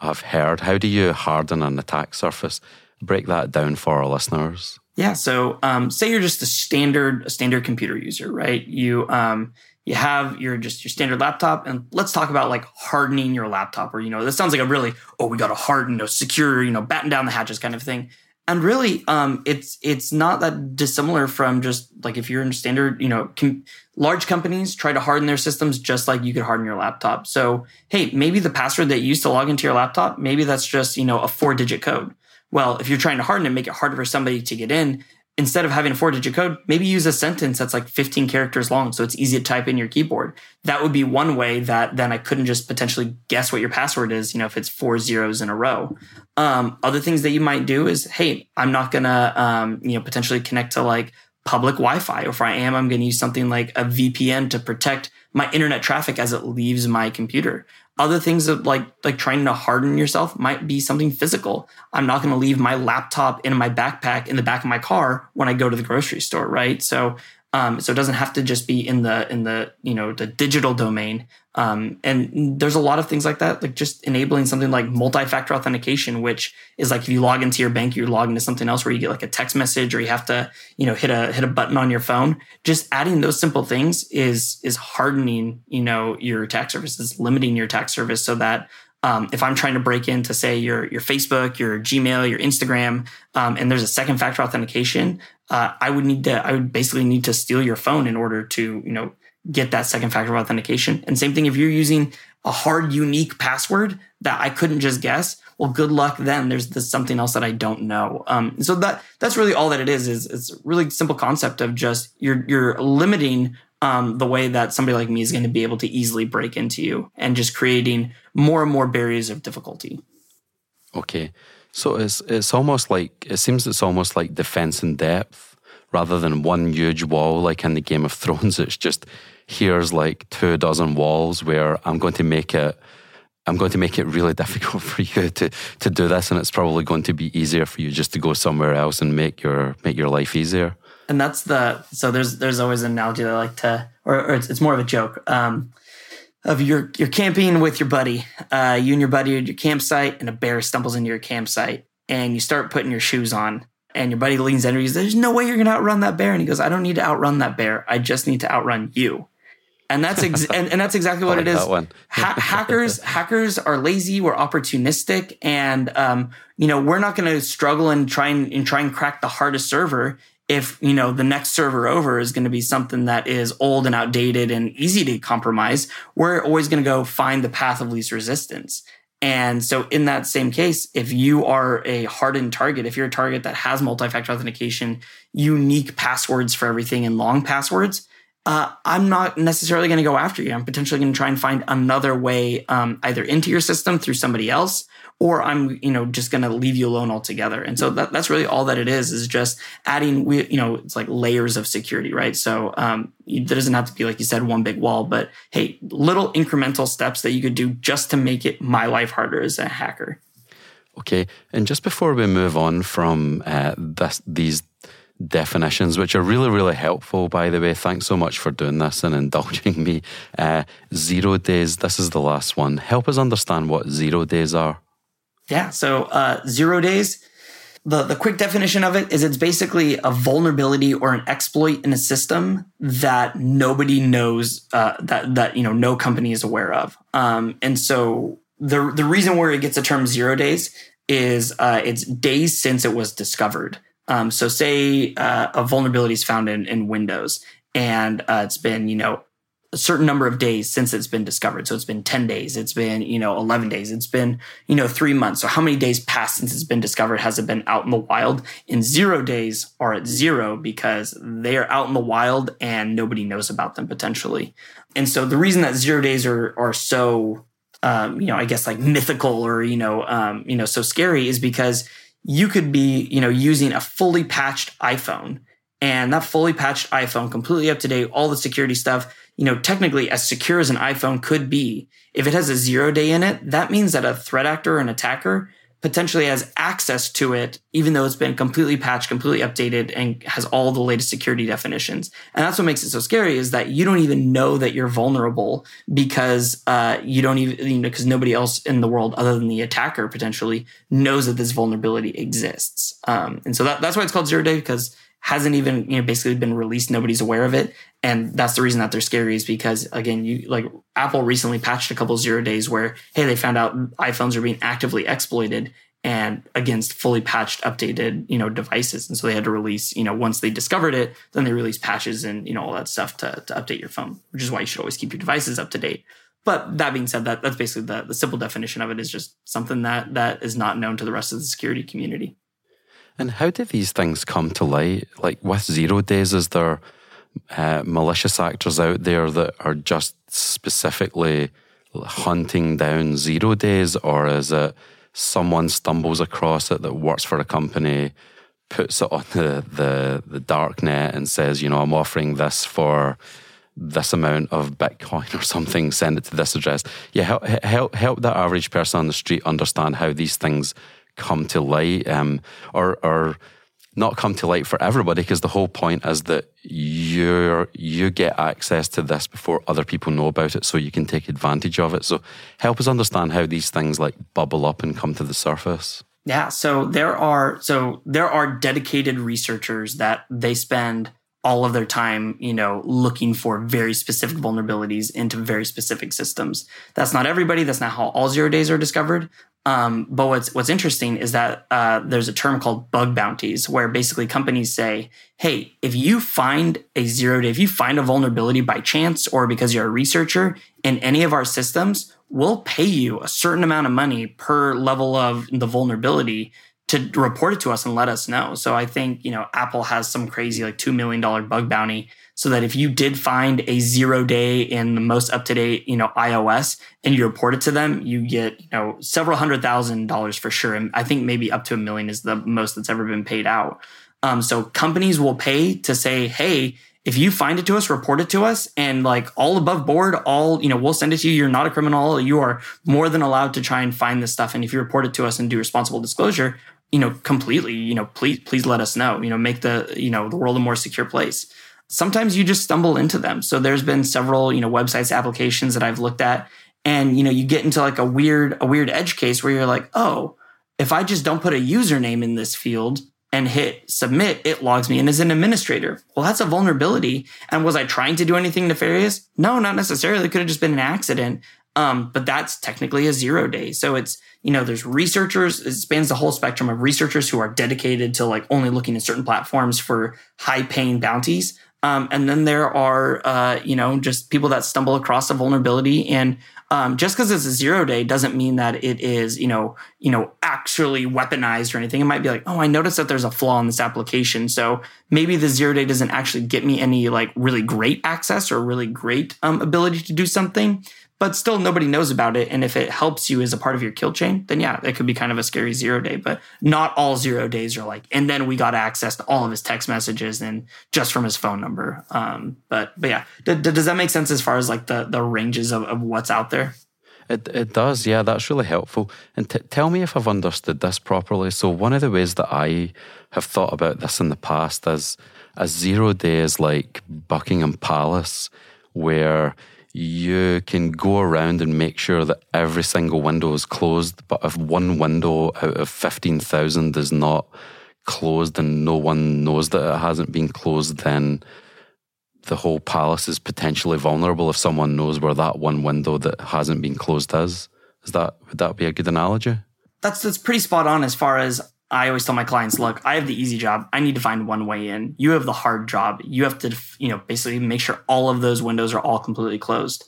I've heard. How do you harden an attack surface? Break that down for our listeners. Yeah. So, um, say you're just a standard a standard computer user, right? You um, you have your just your standard laptop, and let's talk about like hardening your laptop. Or you know, this sounds like a really oh, we got to harden, no secure, you know, batten down the hatches kind of thing and really um, it's it's not that dissimilar from just like if you're in standard you know com- large companies try to harden their systems just like you could harden your laptop. So hey maybe the password that you used to log into your laptop maybe that's just you know a four digit code. Well if you're trying to harden it make it harder for somebody to get in instead of having a four digit code, maybe use a sentence that's like 15 characters long so it's easy to type in your keyboard. That would be one way that then I couldn't just potentially guess what your password is, you know, if it's four zeros in a row. Um, other things that you might do is, hey, I'm not gonna, um, you know, potentially connect to like public Wi-Fi. Or if I am, I'm gonna use something like a VPN to protect my internet traffic as it leaves my computer. Other things of like like trying to harden yourself might be something physical. I'm not going to leave my laptop in my backpack in the back of my car when I go to the grocery store, right? So um, so it doesn't have to just be in the in the you know the digital domain. Um, and there's a lot of things like that, like just enabling something like multi-factor authentication, which is like if you log into your bank, you log into something else where you get like a text message or you have to you know hit a hit a button on your phone. Just adding those simple things is is hardening you know your attack surface, is limiting your attack surface so that um, if I'm trying to break into, say, your your Facebook, your Gmail, your Instagram, um, and there's a second factor authentication, uh, I would need to, I would basically need to steal your phone in order to, you know, get that second factor of authentication. And same thing if you're using a hard, unique password that I couldn't just guess. Well, good luck then. There's this something else that I don't know. Um, so that that's really all that it is. Is it's a really simple concept of just you're you're limiting um, the way that somebody like me is going to be able to easily break into you and just creating more and more barriers of difficulty. Okay. So it's it's almost like it seems it's almost like defense in depth rather than one huge wall like in the Game of Thrones. It's just here's like two dozen walls where I'm going to make it I'm going to make it really difficult for you to to do this and it's probably going to be easier for you just to go somewhere else and make your make your life easier and that's the so there's there's always an analogy that I like to, or, or it's, it's more of a joke. Um, of you're you're camping with your buddy, uh, you and your buddy at your campsite, and a bear stumbles into your campsite, and you start putting your shoes on, and your buddy leans in and he goes, "There's no way you're gonna outrun that bear," and he goes, "I don't need to outrun that bear. I just need to outrun you." And that's ex- and, and, that's exactly what like it is. ha- hackers hackers are lazy. We're opportunistic, and um, you know we're not going to struggle and try and, and try and crack the hardest server if you know the next server over is going to be something that is old and outdated and easy to compromise we're always going to go find the path of least resistance and so in that same case if you are a hardened target if you're a target that has multi-factor authentication unique passwords for everything and long passwords uh, I'm not necessarily going to go after you. I'm potentially going to try and find another way, um, either into your system through somebody else, or I'm, you know, just going to leave you alone altogether. And so that, that's really all that it is, is just adding, we, you know, it's like layers of security, right? So, um, doesn't have to be, like you said, one big wall, but hey, little incremental steps that you could do just to make it my life harder as a hacker. Okay. And just before we move on from uh, this, these definitions, which are really, really helpful, by the way. Thanks so much for doing this and indulging me. Uh, zero days, this is the last one. Help us understand what zero days are. Yeah. So uh, zero days. The, the quick definition of it is it's basically a vulnerability or an exploit in a system that nobody knows uh, that that you know no company is aware of. Um, and so the the reason where it gets the term zero days is uh, it's days since it was discovered. Um, so, say uh, a vulnerability is found in, in Windows, and uh, it's been you know a certain number of days since it's been discovered. So it's been 10 days, it's been, you know, 11 days, it's been, you know, three months. So how many days passed since it's been discovered? Has it been out in the wild? In zero days are at zero because they are out in the wild and nobody knows about them potentially. And so the reason that zero days are, are so, um, you know, I guess like mythical or, you know, um, you know, so scary is because you could be, you know, using a fully patched iPhone. And that fully patched iPhone, completely up to date, all the security stuff you know, technically as secure as an iPhone could be, if it has a zero day in it, that means that a threat actor or an attacker potentially has access to it, even though it's been completely patched, completely updated, and has all the latest security definitions. And that's what makes it so scary is that you don't even know that you're vulnerable because uh, you don't even, you know, because nobody else in the world other than the attacker potentially knows that this vulnerability exists. Um, and so that, that's why it's called zero day because hasn't even you know basically been released. Nobody's aware of it. And that's the reason that they're scary is because again you like apple recently patched a couple zero days where hey they found out iphones are being actively exploited and against fully patched updated you know devices. And so they had to release you know once they discovered it then they released patches and you know all that stuff to, to update your phone which is why you should always keep your devices up to date. But that being said that that's basically the, the simple definition of it is just something that that is not known to the rest of the security community and how do these things come to light? Like with zero days, is there uh, malicious actors out there that are just specifically hunting down zero days, or is it someone stumbles across it that works for a company, puts it on the, the, the dark net and says, you know, I'm offering this for this amount of Bitcoin or something, send it to this address. Yeah, help, help, help that average person on the street understand how these things come to light um, or, or not come to light for everybody because the whole point is that you you get access to this before other people know about it so you can take advantage of it. So help us understand how these things like bubble up and come to the surface. Yeah so there are so there are dedicated researchers that they spend all of their time you know looking for very specific vulnerabilities into very specific systems. That's not everybody. That's not how all zero days are discovered um, but what's what's interesting is that uh, there's a term called bug bounties, where basically companies say, "Hey, if you find a zero day, if you find a vulnerability by chance or because you're a researcher in any of our systems, we'll pay you a certain amount of money per level of the vulnerability to report it to us and let us know." So I think you know Apple has some crazy like two million dollar bug bounty so that if you did find a zero day in the most up to date, you know, iOS and you report it to them, you get, you know, several hundred thousand dollars for sure. And I think maybe up to a million is the most that's ever been paid out. Um, so companies will pay to say, hey, if you find it to us, report it to us and like all above board, all, you know, we'll send it to you. You're not a criminal. You are more than allowed to try and find this stuff. And if you report it to us and do responsible disclosure, you know, completely, you know, please, please let us know, you know, make the, you know, the world a more secure place sometimes you just stumble into them. So there's been several, you know, websites, applications that I've looked at and, you know, you get into like a weird, a weird edge case where you're like, oh, if I just don't put a username in this field and hit submit, it logs me in as an administrator. Well, that's a vulnerability. And was I trying to do anything nefarious? No, not necessarily. It could have just been an accident. Um, but that's technically a zero day. So it's, you know, there's researchers, it spans the whole spectrum of researchers who are dedicated to like only looking at certain platforms for high paying bounties. Um, and then there are, uh, you know, just people that stumble across a vulnerability. And um, just because it's a zero day doesn't mean that it is, you know, you know, actually weaponized or anything. It might be like, oh, I noticed that there's a flaw in this application, so maybe the zero day doesn't actually get me any like really great access or really great um, ability to do something but still nobody knows about it. And if it helps you as a part of your kill chain, then yeah, it could be kind of a scary zero day. But not all zero days are like. And then we got access to all of his text messages and just from his phone number. Um, but but yeah, d- d- does that make sense as far as like the the ranges of, of what's out there? It, it does, yeah, that's really helpful. And t- tell me if I've understood this properly. So, one of the ways that I have thought about this in the past is a zero day is like Buckingham Palace, where you can go around and make sure that every single window is closed. But if one window out of 15,000 is not closed and no one knows that it hasn't been closed, then the whole palace is potentially vulnerable if someone knows where that one window that hasn't been closed is. Is that would that be a good analogy? that's that's pretty spot on as far as I always tell my clients, look, I have the easy job. I need to find one way in. You have the hard job. You have to, you know, basically make sure all of those windows are all completely closed.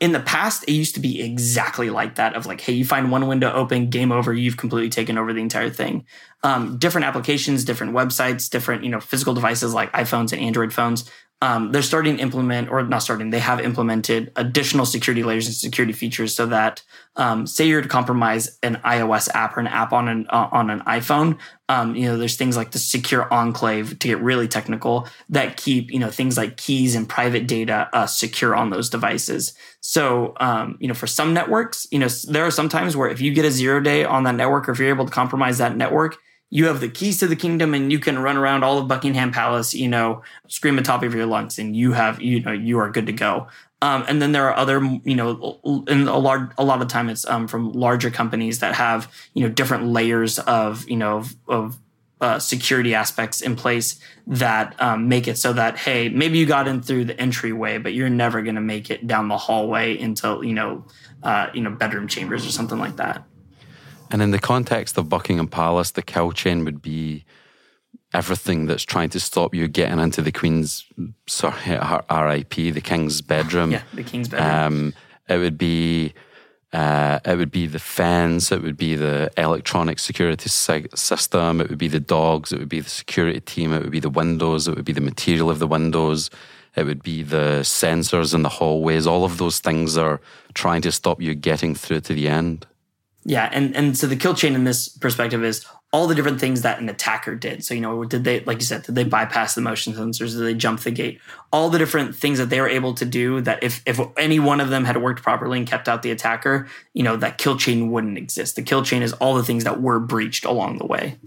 In the past, it used to be exactly like that of like, hey, you find one window open, game over, you've completely taken over the entire thing. Um, different applications, different websites, different, you know, physical devices like iPhones and Android phones um, they're starting to implement, or not starting, they have implemented additional security layers and security features so that, um, say you're to compromise an iOS app or an app on an uh, on an iPhone, um, you know, there's things like the secure enclave to get really technical that keep you know things like keys and private data uh, secure on those devices. So, um, you know, for some networks, you know, there are some times where if you get a zero day on that network, or if you're able to compromise that network, you have the keys to the kingdom and you can run around all of Buckingham Palace, you know, scream at top of your lungs and you have, you know, you are good to go. Um, and then there are other, you know, in a large, a lot of time it's um, from larger companies that have, you know, different layers of, you know, of, of uh, security aspects in place that um, make it so that hey, maybe you got in through the entryway, but you're never going to make it down the hallway into you know, uh, you know, bedroom chambers or something like that. And in the context of Buckingham Palace, the kill chain would be everything that's trying to stop you getting into the Queen's sorry, RIP, the King's bedroom. Yeah, the King's bedroom. Um, it would be uh, it would be the fence, it would be the electronic security system, it would be the dogs, it would be the security team, it would be the windows, it would be the material of the windows, it would be the sensors in the hallways. All of those things are trying to stop you getting through to the end. Yeah, and and so the kill chain in this perspective is all the different things that an attacker did. So you know, did they like you said, did they bypass the motion sensors? Did they jump the gate? All the different things that they were able to do that if if any one of them had worked properly and kept out the attacker, you know, that kill chain wouldn't exist. The kill chain is all the things that were breached along the way.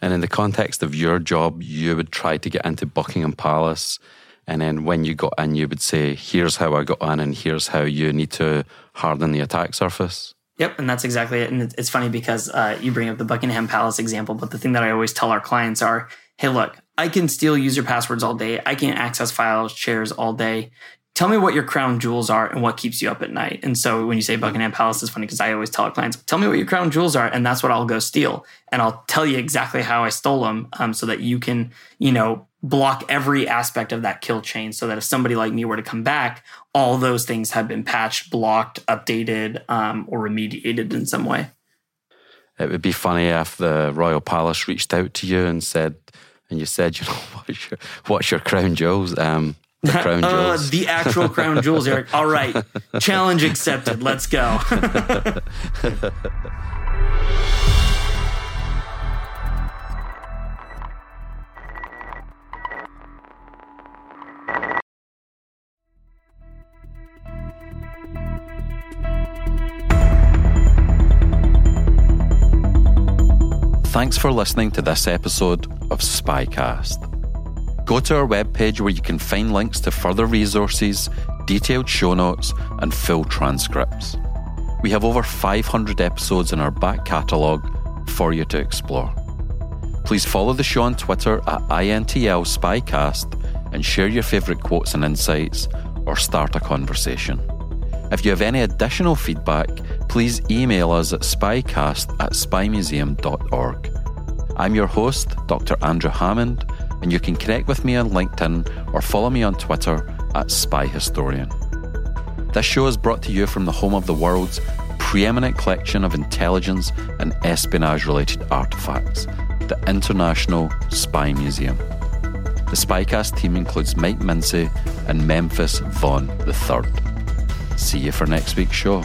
And in the context of your job, you would try to get into Buckingham Palace. And then when you got in, you would say, here's how I got in, and here's how you need to harden the attack surface. Yep, and that's exactly it. And it's funny because uh, you bring up the Buckingham Palace example, but the thing that I always tell our clients are, hey, look, I can steal user passwords all day. I can access files, shares all day. Tell me what your crown jewels are and what keeps you up at night. And so when you say Buckingham Palace, is funny because I always tell our clients, tell me what your crown jewels are, and that's what I'll go steal. And I'll tell you exactly how I stole them um, so that you can, you know, block every aspect of that kill chain so that if somebody like me were to come back, all those things have been patched, blocked, updated, um, or remediated in some way. It would be funny if the Royal Palace reached out to you and said, and you said, you know, what's your, what's your crown jewels? Um, the crown uh, jewels. uh, the actual crown jewels, Eric. All right. Challenge accepted. Let's go. Thanks for listening to this episode of Spycast. Go to our webpage where you can find links to further resources, detailed show notes, and full transcripts. We have over 500 episodes in our back catalogue for you to explore. Please follow the show on Twitter at INTL Spycast and share your favourite quotes and insights or start a conversation. If you have any additional feedback, please email us at spycast at spymuseum.org. I'm your host, Dr. Andrew Hammond, and you can connect with me on LinkedIn or follow me on Twitter at Spy Historian. This show is brought to you from the home of the world's preeminent collection of intelligence and espionage related artifacts, the International Spy Museum. The Spycast team includes Mike Mincy and Memphis Vaughn III. See you for next week's show.